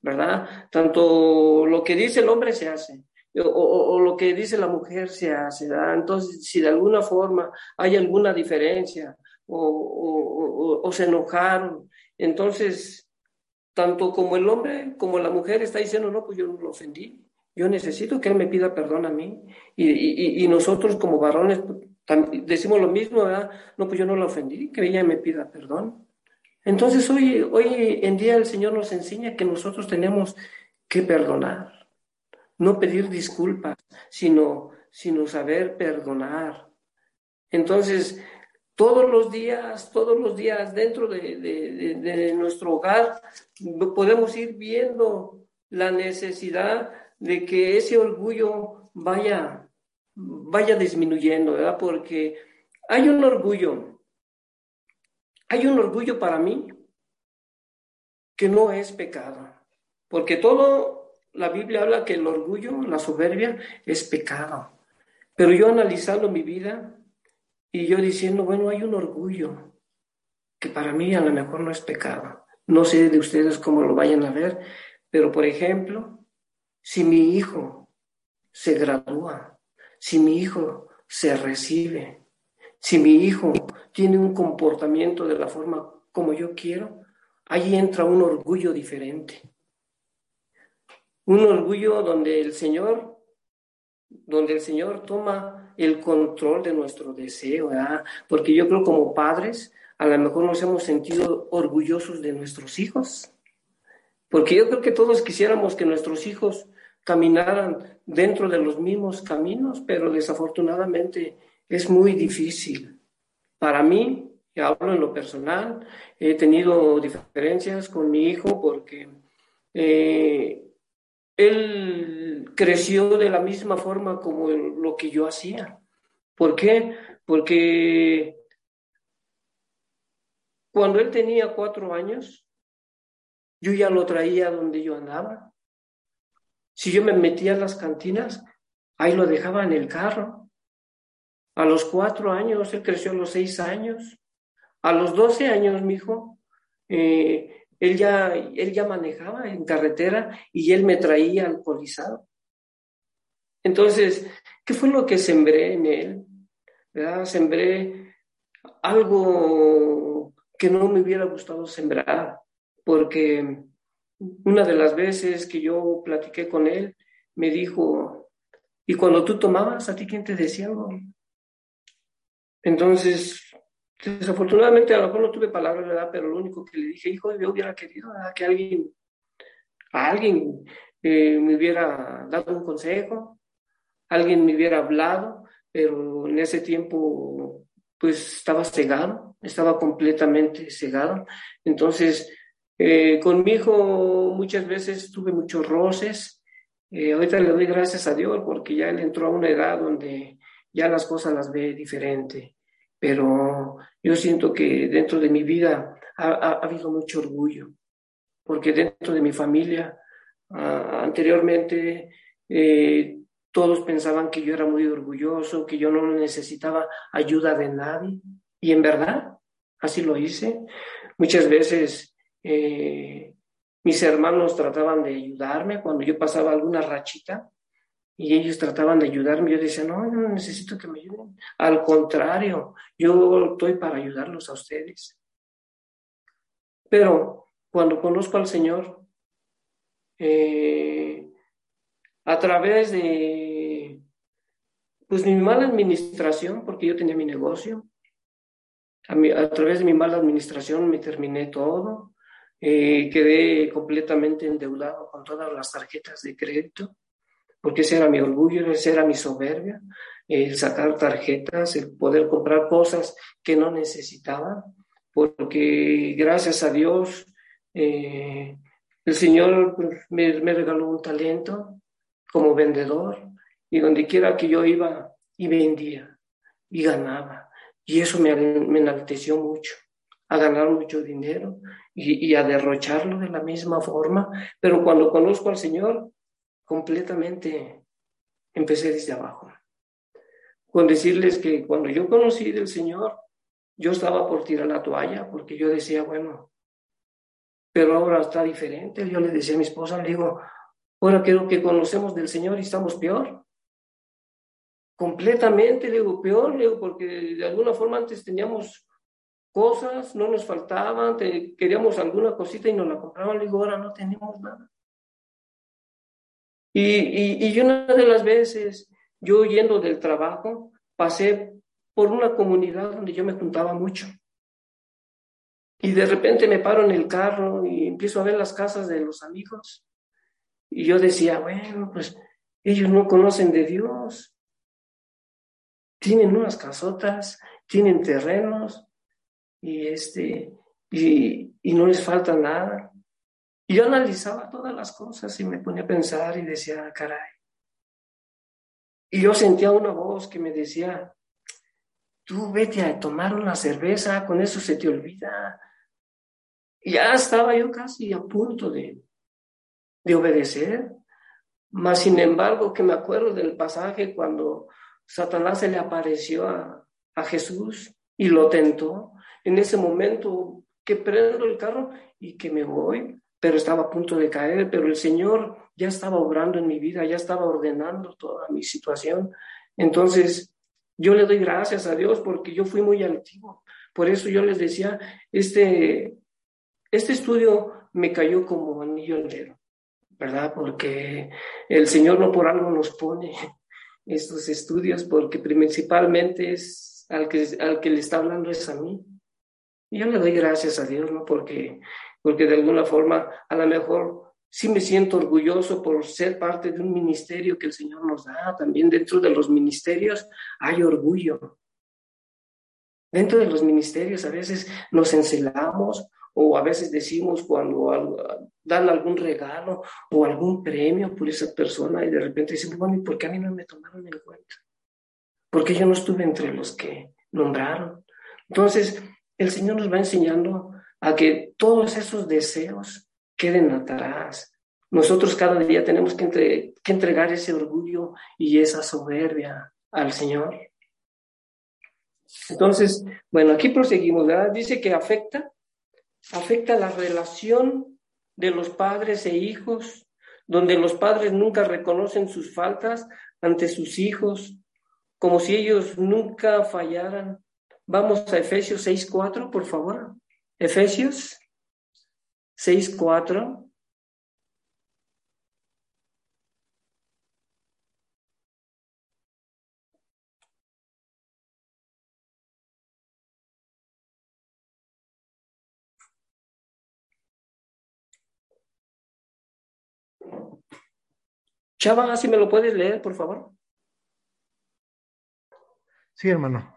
Speaker 2: ¿verdad? Tanto lo que dice el hombre se hace, o, lo que dice la mujer se hace. Entonces, si de alguna forma hay alguna diferencia o, se enojaron, entonces, tanto como el hombre como la mujer está diciendo, no, pues yo no lo ofendí. Yo necesito que él me pida perdón a mí. Y, nosotros como varones decimos lo mismo, ¿verdad? No, pues yo no la ofendí, que ella me pida perdón. Entonces hoy, hoy en día el Señor nos enseña que nosotros tenemos que perdonar no pedir disculpas, sino, sino saber perdonar. Entonces, todos los días, todos los días dentro de, nuestro hogar podemos ir viendo la necesidad de que ese orgullo vaya, vaya disminuyendo, ¿verdad? Porque hay un orgullo, hay un orgullo para mí que no es pecado, porque todo la Biblia habla que el orgullo, la soberbia, es pecado. Pero yo analizando mi vida y yo diciendo, bueno, hay un orgullo que para mí a lo mejor no es pecado. No sé de ustedes cómo lo vayan a ver, pero por ejemplo, si mi hijo se gradúa, si mi hijo se recibe, si mi hijo tiene un comportamiento de la forma como yo quiero, ahí entra un orgullo diferente un orgullo donde el Señor, donde el Señor toma el control de nuestro deseo. Porque yo creo como padres, a lo mejor nos hemos sentido orgullosos de nuestros hijos, porque yo creo que todos quisiéramos que nuestros hijos caminaran dentro de los mismos caminos, pero desafortunadamente es muy difícil. Para mí, y hablo en lo personal, he tenido diferencias con mi hijo porque eh, él creció de la misma forma como lo que yo hacía. ¿Por qué? Porque cuando él tenía cuatro años, yo ya lo traía donde yo andaba. Si yo me metía en las cantinas, ahí lo dejaba en el carro. A los cuatro años, él creció a los seis años. A los doce años, mi hijo, eh, él ya, él ya manejaba en carretera y él me traía alcoholizado. Entonces, ¿qué fue lo que sembré en él? ¿verdad? Sembré algo que no me hubiera gustado sembrar, porque una de las veces que yo platiqué con él, me dijo, ¿y cuando tú tomabas, a ti quién te decía algo? Entonces, desafortunadamente a lo mejor no tuve palabras, ¿verdad? Pero lo único que le dije, hijo, yo hubiera querido que alguien, alguien eh, me hubiera dado un consejo, alguien me hubiera hablado, pero en ese tiempo pues estaba cegado, estaba completamente cegado. Entonces, eh, con mi hijo muchas veces tuve muchos roces. Eh, ahorita le doy gracias a Dios porque ya él entró a una edad donde ya las cosas las ve diferente. Pero yo siento que dentro de mi vida ha, habido mucho orgullo, porque dentro de mi familia anteriormente eh, todos pensaban que yo era muy orgulloso, que yo no necesitaba ayuda de nadie. Y en verdad, así lo hice. Muchas veces eh, mis hermanos trataban de ayudarme cuando yo pasaba alguna rachita y ellos trataban de ayudarme. Yo decía, no, no necesito que me ayuden. Al contrario, yo estoy para ayudarlos a ustedes. Pero cuando conozco al Señor, eh, a través de pues mi mala administración, porque yo tenía mi negocio, a, a través de mi mala administración me terminé todo, eh, quedé completamente endeudado con todas las tarjetas de crédito, porque ese era mi orgullo, ese era mi soberbia, el sacar tarjetas, el poder comprar cosas que no necesitaba, porque gracias a Dios eh, el Señor me, regaló un talento como vendedor y donde quiera que yo iba y vendía y ganaba. Y eso me, me enalteció mucho, a ganar mucho dinero y, a derrocharlo de la misma forma. Pero cuando conozco al Señor, completamente empecé desde abajo. Con decirles que cuando yo conocí del Señor, yo estaba por tirar la toalla porque yo decía, bueno, pero ahora está diferente. Yo le decía a mi esposa, le digo, ahora creo que conocemos del Señor y estamos peor. Completamente, le digo, peor, le digo, porque de alguna forma antes teníamos cosas, no nos faltaban, queríamos alguna cosita y nos la compraban, le ahora no tenemos nada. Y, y una de las veces, yo yendo del trabajo, pasé por una comunidad donde yo me juntaba mucho. Y de repente me paro en el carro y empiezo a ver las casas de los amigos. Y yo decía, bueno, pues ellos no conocen de Dios. Tienen unas casotas, tienen terrenos y este y, y no les falta nada. Y yo analizaba todas las cosas y me ponía a pensar y decía, caray. Y yo sentía una voz que me decía, tú vete a tomar una cerveza, con eso se te olvida. Ya estaba yo casi a punto de, de obedecer, mas sin embargo que me acuerdo del pasaje cuando Satanás se le apareció a, a Jesús y lo tentó. En ese momento que prendo el carro y que me voy, pero estaba a punto de caer, pero el Señor ya estaba obrando en mi vida, ya estaba ordenando toda mi situación. Entonces, yo le doy gracias a Dios porque yo fui muy altivo. Por eso yo les decía, este, este estudio me cayó como anillo al dedo, ¿verdad? Porque el Señor no por algo nos pone estos estudios, porque principalmente es al que, al que le está hablando es a mí. Y yo le doy gracias a Dios, ¿no? Porque, porque de alguna forma a lo mejor sí me siento orgulloso por ser parte de un ministerio que el Señor nos da. También dentro de los ministerios hay orgullo. Dentro de los ministerios a veces nos encelamos o a veces decimos cuando dan algún regalo o algún premio por esa persona y de repente decimos, bueno, ¿y por qué a mí no me tomaron en cuenta? Porque yo no estuve entre los que nombraron. Entonces, el Señor nos va enseñando a que todos esos deseos queden atrás. Nosotros cada día tenemos que, que entregar ese orgullo y esa soberbia al Señor. Entonces, bueno, aquí proseguimos, ¿verdad? Dice que afecta, afecta la relación de los padres e hijos, donde los padres nunca reconocen sus faltas ante sus hijos como si ellos nunca fallaran. Vamos a Efesios 6.4, por favor. Efesios 6.4. Chava, si me lo puedes leer, por favor.
Speaker 6: Sí, hermano.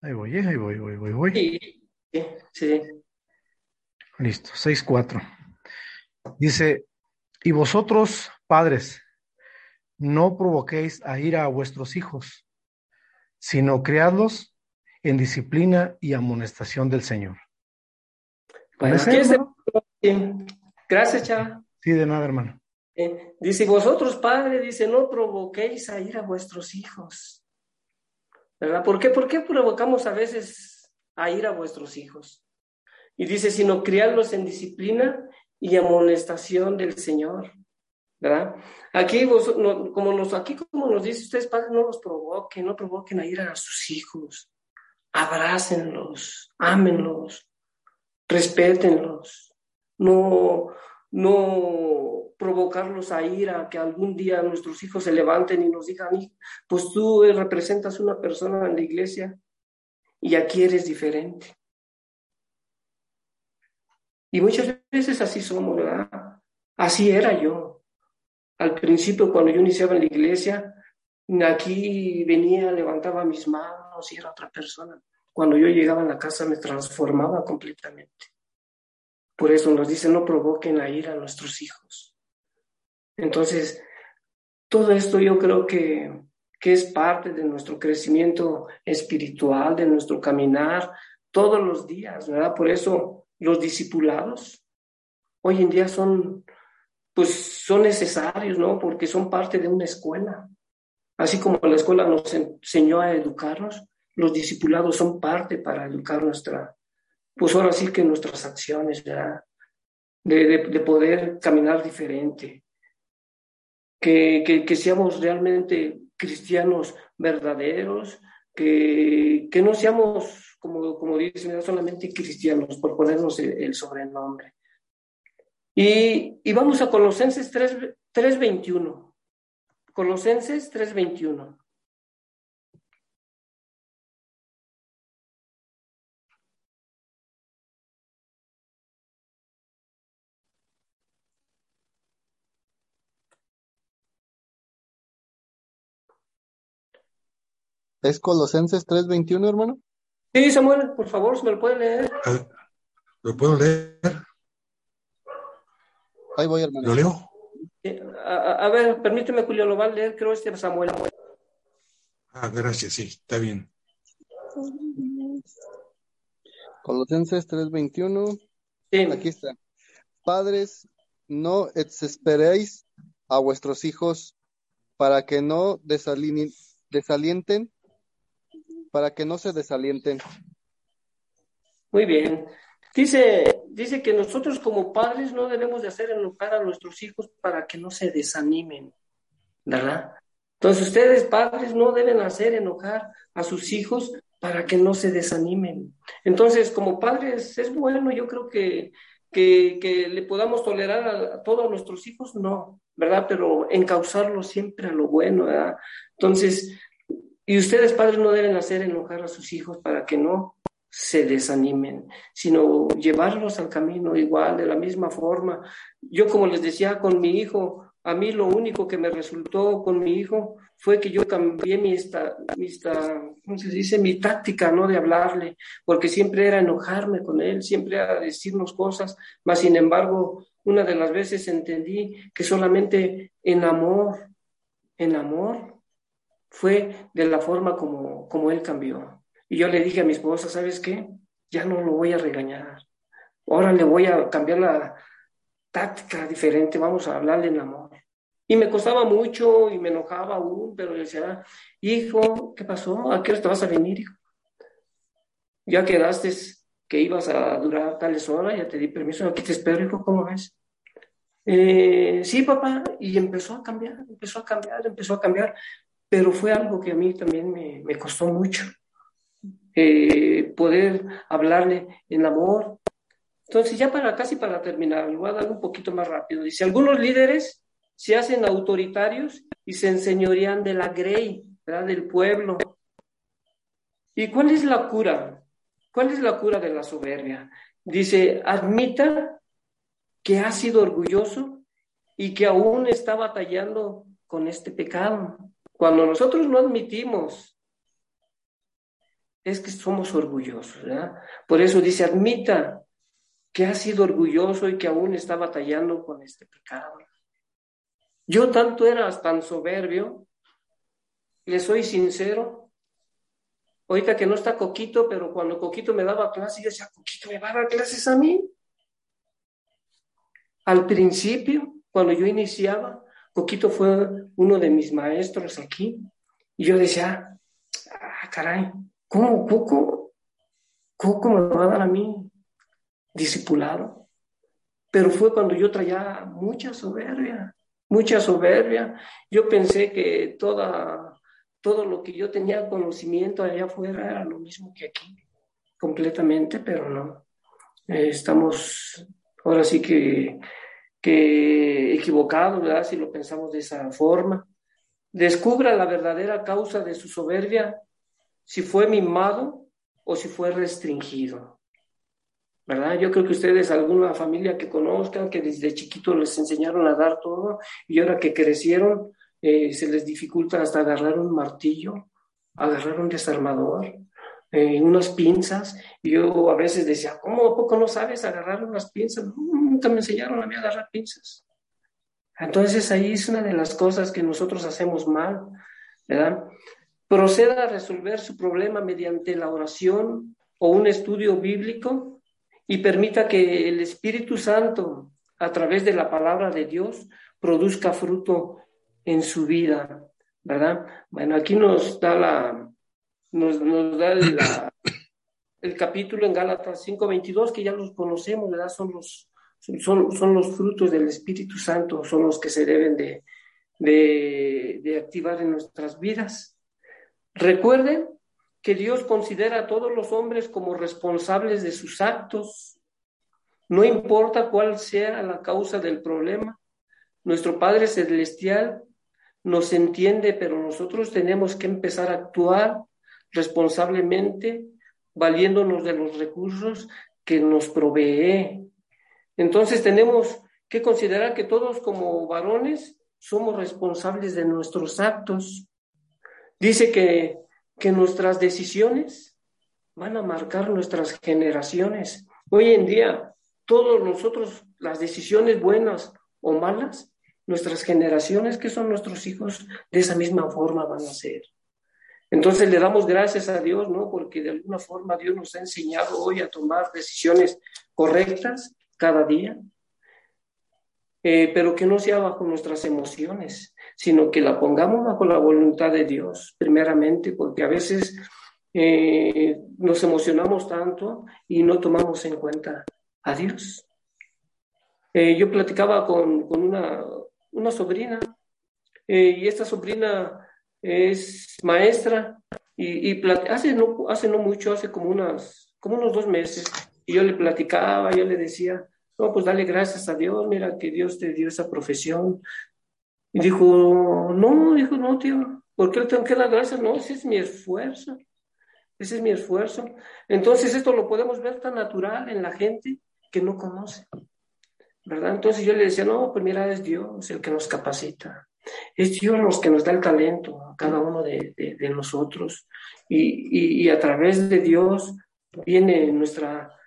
Speaker 6: Ahí voy, ¿eh? ahí voy, voy, voy, voy.
Speaker 2: Sí, sí.
Speaker 6: Listo, 6.4. Dice, y vosotros, padres, no provoquéis a ira a vuestros hijos, sino criadlos en disciplina y amonestación del Señor.
Speaker 2: Bueno, Gracias, Chava.
Speaker 6: Sí, de nada, hermano.
Speaker 2: Eh, dice, vosotros, padre, dice, no provoquéis a ir a vuestros hijos. ¿Verdad? ¿Por qué? ¿Por qué provocamos a veces a ir a vuestros hijos? Y dice, sino criarlos en disciplina y amonestación del Señor. ¿Verdad? Aquí, vos, como nos, aquí como nos dice ustedes, padres, no los provoquen, no provoquen a ir a sus hijos. Abrácenlos, ámenlos, respétenlos. No, no provocarlos a ira, que algún día nuestros hijos se levanten y nos digan, pues tú representas una persona en la iglesia y aquí eres diferente. Y muchas veces así somos, ¿verdad? Así era yo. Al principio, cuando yo iniciaba en la iglesia, aquí venía, levantaba mis manos y era otra persona. Cuando yo llegaba a la casa me transformaba completamente. Por eso nos dice, no provoquen a ira a nuestros hijos. Entonces, todo esto yo creo que, que es parte de nuestro crecimiento espiritual, de nuestro caminar todos los días, ¿verdad? Por eso los discipulados hoy en día son, pues son necesarios, ¿no? Porque son parte de una escuela. Así como la escuela nos enseñó a educarnos, los discipulados son parte para educar nuestra, pues ahora sí que nuestras acciones, ¿verdad? De, de, poder caminar diferente, que, que, que, seamos realmente cristianos verdaderos, que, que no seamos, como, como dicen, solamente cristianos, por ponernos el, sobrenombre. Y, y, vamos a Colosenses 3.21. Colosenses 3.21.
Speaker 7: ¿Es Colosenses 3.21, hermano?
Speaker 2: Sí, Samuel, por favor, si me lo puede leer.
Speaker 4: ¿Lo puedo leer?
Speaker 7: Ahí voy, hermano.
Speaker 4: ¿Lo leo?
Speaker 2: A, ver, permíteme, Julio, lo va a leer, creo este Samuel.
Speaker 4: Ah, gracias, sí, está bien.
Speaker 7: Colosenses 3.21.
Speaker 2: Sí.
Speaker 7: Aquí está. Padres, no desesperéis a vuestros hijos para que no desalienten para que no se desalienten.
Speaker 2: Muy bien. Dice, dice que nosotros como padres no debemos de hacer enojar a nuestros hijos para que no se desanimen, ¿verdad? Entonces ustedes padres no deben hacer enojar a sus hijos para que no se desanimen. Entonces como padres es bueno, yo creo que, que, le podamos tolerar a, todos nuestros hijos, no, ¿verdad? Pero encauzarlos siempre a lo bueno, ¿verdad? Entonces y ustedes, padres, no deben hacer enojar a sus hijos para que no se desanimen, sino llevarlos al camino igual, de la misma forma. Yo, como les decía con mi hijo, a mí lo único que me resultó con mi hijo fue que yo cambié mi, esta, mi esta, ¿cómo se dice? Mi táctica, ¿no? De hablarle, porque siempre era enojarme con él, siempre era decirnos cosas, mas sin embargo, una de las veces entendí que solamente en amor, en amor, fue de la forma como, como él cambió. Y yo le dije a mi esposa, ¿sabes qué? Ya no lo voy a regañar. Ahora le voy a cambiar la táctica diferente, vamos a hablarle en amor. Y me costaba mucho y me enojaba aún, pero le decía, hijo, ¿qué pasó? ¿A qué hora te vas a venir, hijo? Ya quedaste que ibas a durar tales horas, ya te di permiso, aquí te espero, hijo, ¿cómo ves? Eh, sí, papá, y empezó a cambiar, empezó a cambiar, empezó a cambiar pero fue algo que a mí también me, costó mucho. Eh, poder hablarle en amor. Entonces, ya para casi para terminar, le voy a dar un poquito más rápido. Dice, algunos líderes se hacen autoritarios y se enseñorean de la grey, del pueblo. ¿Y cuál es la cura? ¿Cuál es la cura de la soberbia? Dice, admita que ha sido orgulloso y que aún está batallando con este pecado. Cuando nosotros no admitimos, es que somos orgullosos. ¿verdad? Por eso dice, admita que ha sido orgulloso y que aún está batallando con este pecado. Yo tanto era tan soberbio, le soy sincero, ahorita que no está Coquito, pero cuando Coquito me daba clases, yo decía, Coquito me va clases a mí. Al principio, cuando yo iniciaba, Coquito fue uno de mis maestros aquí, y yo decía, ah, caray, ¿cómo Coco? Coco me va a dar a mí discipulado? Pero fue cuando yo traía mucha soberbia, mucha soberbia. Yo pensé que toda, todo lo que yo tenía conocimiento allá afuera era lo mismo que aquí, completamente, pero no. Eh, estamos ahora sí que, que equivocados, ¿verdad? Si lo pensamos de esa forma. Descubra la verdadera causa de su soberbia, si fue mimado o si fue restringido. ¿verdad? Yo creo que ustedes, alguna familia que conozcan, que desde chiquito les enseñaron a dar todo y ahora que crecieron, eh, se les dificulta hasta agarrar un martillo, agarrar un desarmador, eh, unas pinzas. Y yo a veces decía, ¿cómo poco no sabes agarrar unas pinzas? Nunca me enseñaron a mí a agarrar pinzas. Entonces ahí es una de las cosas que nosotros hacemos mal, ¿verdad? Proceda a resolver su problema mediante la oración o un estudio bíblico y permita que el Espíritu Santo, a través de la palabra de Dios, produzca fruto en su vida, ¿verdad? Bueno, aquí nos da la, nos, da el, capítulo en Gálatas 5:22, que ya los conocemos, ¿verdad? Son los, son, son los frutos del Espíritu Santo, son los que se deben de, de, de activar en nuestras vidas. Recuerden que Dios considera a todos los hombres como responsables de sus actos. No importa cuál sea la causa del problema, nuestro Padre Celestial nos entiende, pero nosotros tenemos que empezar a actuar responsablemente, valiéndonos de los recursos que nos provee. Entonces tenemos que considerar que todos como varones somos responsables de nuestros actos. Dice que que nuestras decisiones van a marcar nuestras generaciones. Hoy en día, todos nosotros, las decisiones buenas o malas, nuestras generaciones, que son nuestros hijos, de esa misma forma van a ser. Entonces le damos gracias a Dios, ¿no? Porque de alguna forma Dios nos ha enseñado hoy a tomar decisiones correctas cada día, eh, pero que no sea bajo nuestras emociones, sino que la pongamos bajo la voluntad de Dios, primeramente, porque a veces eh, nos emocionamos tanto y no tomamos en cuenta a Dios. Eh, yo platicaba con, una, una, sobrina y esta sobrina es maestra y, y hace, no, hace no mucho, hace como, unas, como unos dos meses, y yo le platicaba, yo le decía, no, pues dale gracias a Dios, mira que Dios te dio esa profesión. Y dijo, no, dijo, no, tío, ¿por qué le tengo que dar gracias? No, ese es mi esfuerzo, ese es mi esfuerzo. Entonces esto lo podemos ver tan natural en la gente que no conoce, ¿verdad? Entonces yo le decía, no, pues mira, es Dios el que nos capacita. Es Dios los que nos da el talento a cada uno de, nosotros. Y, y, a través de Dios viene nuestra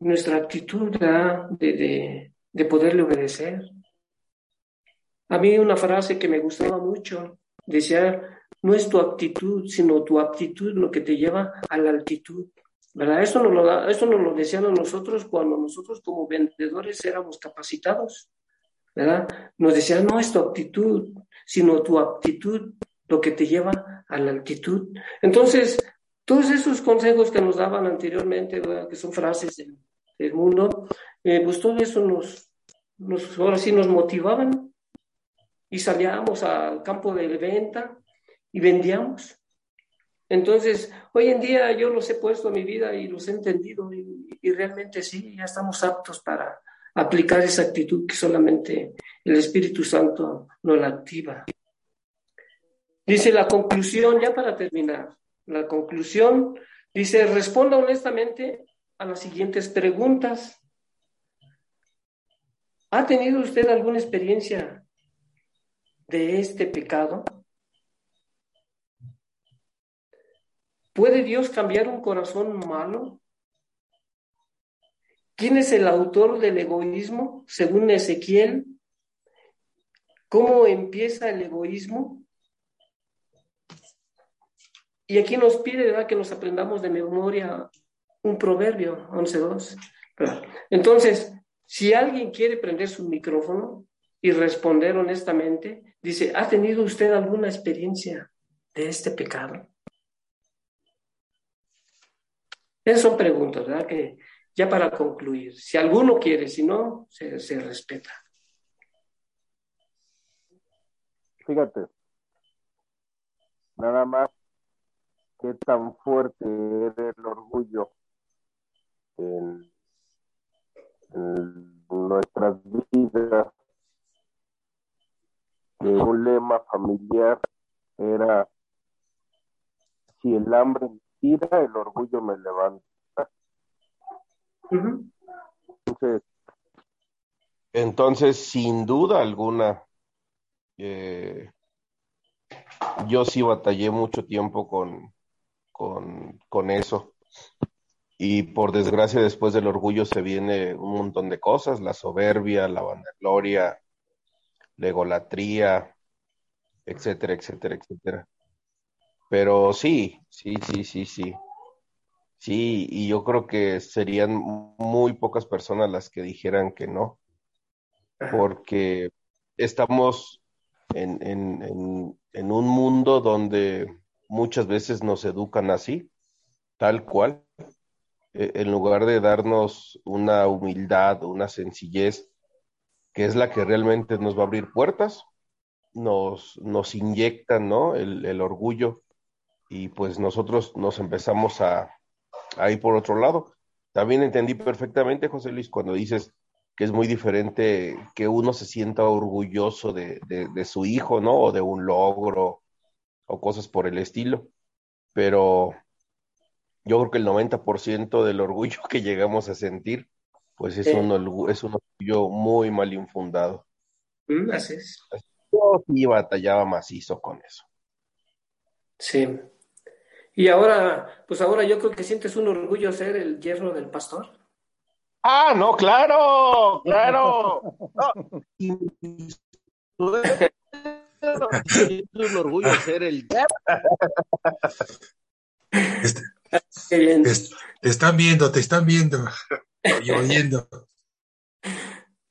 Speaker 2: nuestra actitud de, de, poderle obedecer. A mí una frase que me gustaba mucho decía, no es tu actitud, sino tu aptitud lo que te lleva a la altitud. ¿Verdad? Eso nos lo, eso nos lo decían a nosotros cuando nosotros como vendedores éramos capacitados. ¿verdad? Nos decían, no es tu actitud, sino tu aptitud lo que te lleva a la altitud. Entonces, todos esos consejos que nos daban anteriormente, que son frases del, del mundo, eh, pues todo eso nos, nos, ahora sí nos motivaban y salíamos al campo de venta y vendíamos. Entonces, hoy en día yo los he puesto en mi vida y los he entendido y, y realmente sí, ya estamos aptos para aplicar esa actitud que solamente el Espíritu Santo nos la activa. Dice la conclusión, ya para terminar, la conclusión dice, responda honestamente a las siguientes preguntas. ¿Ha tenido usted alguna experiencia de este pecado? ¿Puede Dios cambiar un corazón malo? ¿Quién es el autor del egoísmo? Según Ezequiel, ¿cómo empieza el egoísmo? Y aquí nos pide ¿verdad? que nos aprendamos de memoria un proverbio 11.2. Entonces, si alguien quiere prender su micrófono y responder honestamente, dice, ¿ha tenido usted alguna experiencia de este pecado? Esas son preguntas, ¿verdad? Que ya para concluir, si alguno quiere, si no, se, respeta.
Speaker 3: Fíjate, nada más qué tan fuerte es el orgullo en, en nuestras vidas. Un lema familiar era si el hambre tira, el orgullo me levanta. Entonces, entonces, sin duda alguna, eh, yo sí batallé mucho tiempo con, con, con eso. Y por desgracia, después del orgullo se viene un montón de cosas, la soberbia, la vanagloria, la egolatría, etcétera, etcétera, etcétera. Pero sí, sí, sí, sí, sí. Sí, y yo creo que serían muy pocas personas las que dijeran que no, porque estamos en, en, en, en un mundo donde muchas veces nos educan así, tal cual, en lugar de darnos una humildad, una sencillez, que es la que realmente nos va a abrir puertas, nos, nos inyectan, ¿no? El, el orgullo y pues nosotros nos empezamos a, a ir por otro lado. También entendí perfectamente, José Luis, cuando dices que es muy diferente que uno se sienta orgulloso de, de, de su hijo, ¿no? O de un logro o cosas por el estilo. Pero yo creo que el 90% del orgullo que llegamos a sentir, pues es,
Speaker 2: Sí.
Speaker 3: un, es un orgullo muy mal infundado.
Speaker 2: Mm, Así es.
Speaker 3: Yo sí batallaba macizo con eso.
Speaker 2: Sí. Y ahora, pues ahora yo creo que sientes un orgullo ser el yerno del pastor.
Speaker 3: Ah, no, claro, claro. No, es un orgullo ser el
Speaker 4: Este, Es- te están viendo, te están viendo y oyendo.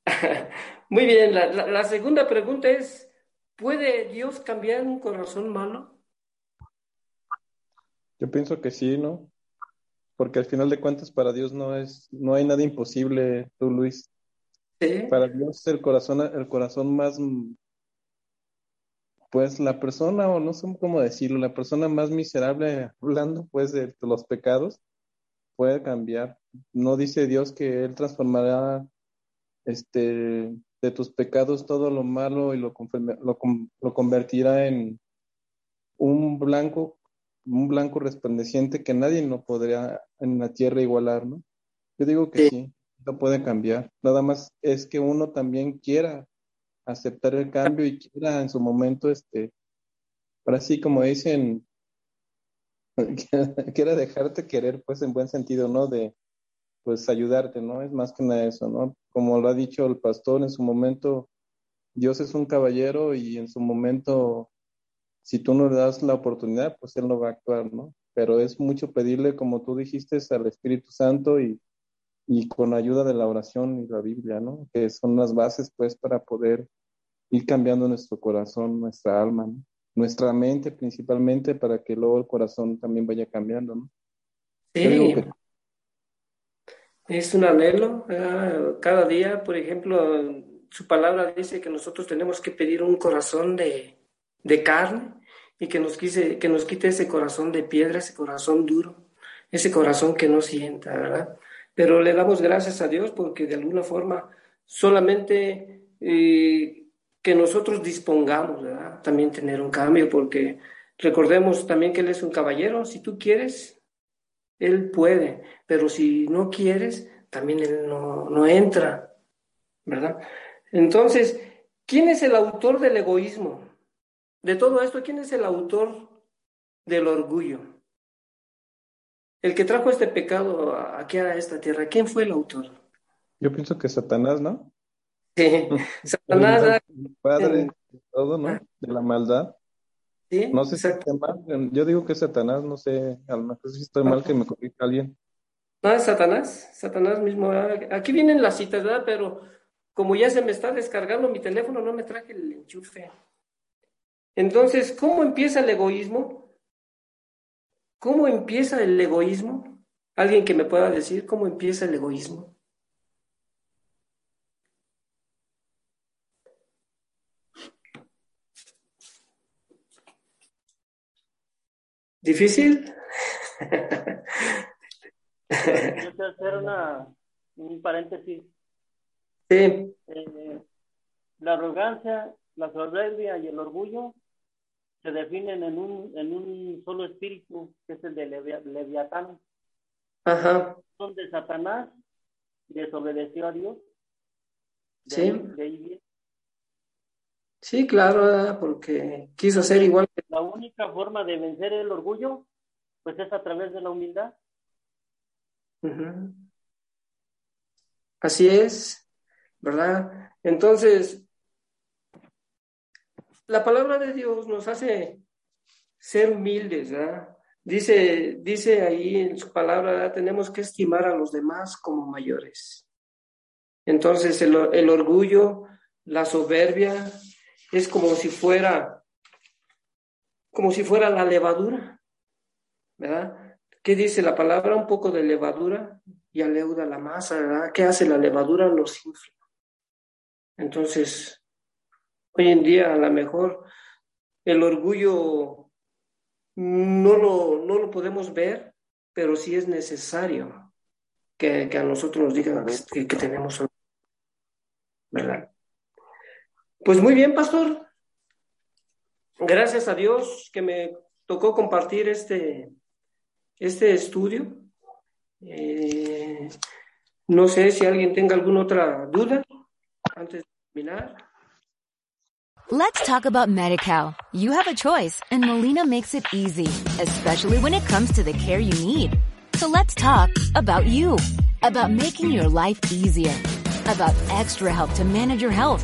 Speaker 2: Muy bien, la, la- la segunda pregunta es, ¿puede Dios cambiar un corazón malo?
Speaker 8: Yo pienso que sí, ¿no? Porque al final de cuentas para Dios no es, no hay nada imposible, tú Luis.
Speaker 2: Sí.
Speaker 8: Para Dios el corazón, el corazón más, pues la persona, o no sé cómo decirlo, la persona más miserable, hablando pues de los pecados, puede cambiar. No dice Dios que Él transformará este de tus pecados todo lo malo y lo, lo convertirá en un blanco, un blanco resplandeciente que nadie no podría en la tierra igualar, ¿no? Yo digo que
Speaker 2: Sí.
Speaker 8: sí, lo puede cambiar. Nada más es que uno también quiera aceptar el cambio y quiera en su momento, este, ahora sí, como dicen, quiera dejarte querer, pues en buen sentido, ¿no? De, pues ayudarte, ¿no? Es más que nada eso, ¿no? Como lo ha dicho el pastor en su momento, Dios es un caballero y en su momento, si tú no le das la oportunidad, pues Él no va a actuar, ¿no? Pero es mucho pedirle, como tú dijiste, al Espíritu Santo y, y con ayuda de la oración y la Biblia, ¿no? Que son las bases, pues, para poder ir cambiando nuestro corazón, nuestra alma, ¿no? Nuestra mente principalmente para que luego el corazón también vaya cambiando, ¿no?
Speaker 2: Sí,
Speaker 8: que
Speaker 2: es un anhelo. Cada día, por ejemplo, su palabra dice que nosotros tenemos que pedir un corazón de, de carne y que nos, quise, que nos quite ese corazón de piedra, ese corazón duro, ese corazón que no sienta, ¿verdad? Pero le damos gracias a Dios porque de alguna forma solamente eh, que nosotros dispongamos, ¿verdad? También tener un cambio, porque recordemos también que Él es un caballero, si tú quieres, Él puede, pero si no quieres, también Él no, no entra, ¿verdad? Entonces, ¿quién es el autor del egoísmo? De todo esto, ¿quién es el autor del orgullo? El que trajo este pecado aquí a esta tierra, ¿quién fue el autor?
Speaker 8: Yo pienso que Satanás, ¿no?
Speaker 2: Sí, Satanás.
Speaker 8: Padre, todo, ¿no? De la maldad.
Speaker 2: Sí,
Speaker 8: no sé si está mal. Yo digo que Satanás, no sé, a lo mejor si estoy mal que me corrija alguien.
Speaker 2: No, es Satanás, Satanás mismo. Aquí vienen las citas, ¿verdad? Pero como ya se me está descargando mi teléfono, no me traje el enchufe. Entonces, ¿cómo empieza el egoísmo? ¿Cómo empieza el egoísmo? ¿Alguien que me pueda decir cómo empieza el egoísmo? ¿Difícil?
Speaker 9: Yo quiero hacer una, un paréntesis.
Speaker 2: Sí.
Speaker 9: Eh, la arrogancia, la soberbia y el orgullo se definen en un, en un solo espíritu, que es el de Leviatán.
Speaker 2: Ajá.
Speaker 9: Donde Satanás desobedeció a Dios.
Speaker 2: De sí. Ahí, de ahí sí, claro, porque quiso ser igual.
Speaker 9: La única forma de vencer el orgullo, pues es a través de la humildad.
Speaker 2: Así es, ¿verdad? Entonces, la palabra de Dios nos hace ser humildes, ¿verdad? Dice, dice ahí en su palabra, ¿verdad? tenemos que estimar a los demás como mayores. Entonces el, el orgullo, la soberbia, es como si fuera, como si fuera la levadura, ¿verdad? ¿Qué dice la palabra? Un poco de levadura y aleuda la masa, ¿verdad? ¿Qué hace la levadura? Los infla. Entonces, Hoy en día, a lo mejor, el orgullo no lo, no lo podemos ver, pero sí es necesario que, que a nosotros nos digan que, que tenemos ¿verdad? Pues muy bien, pastor. Gracias a Dios que me tocó compartir este, este estudio. Eh, no sé si alguien tenga alguna otra duda antes de terminar.
Speaker 10: Let's talk about MediCal. You have a choice, and Molina makes it easy, especially when it comes to the care you need. So let's talk about you, about making your life easier, about extra help to manage your health.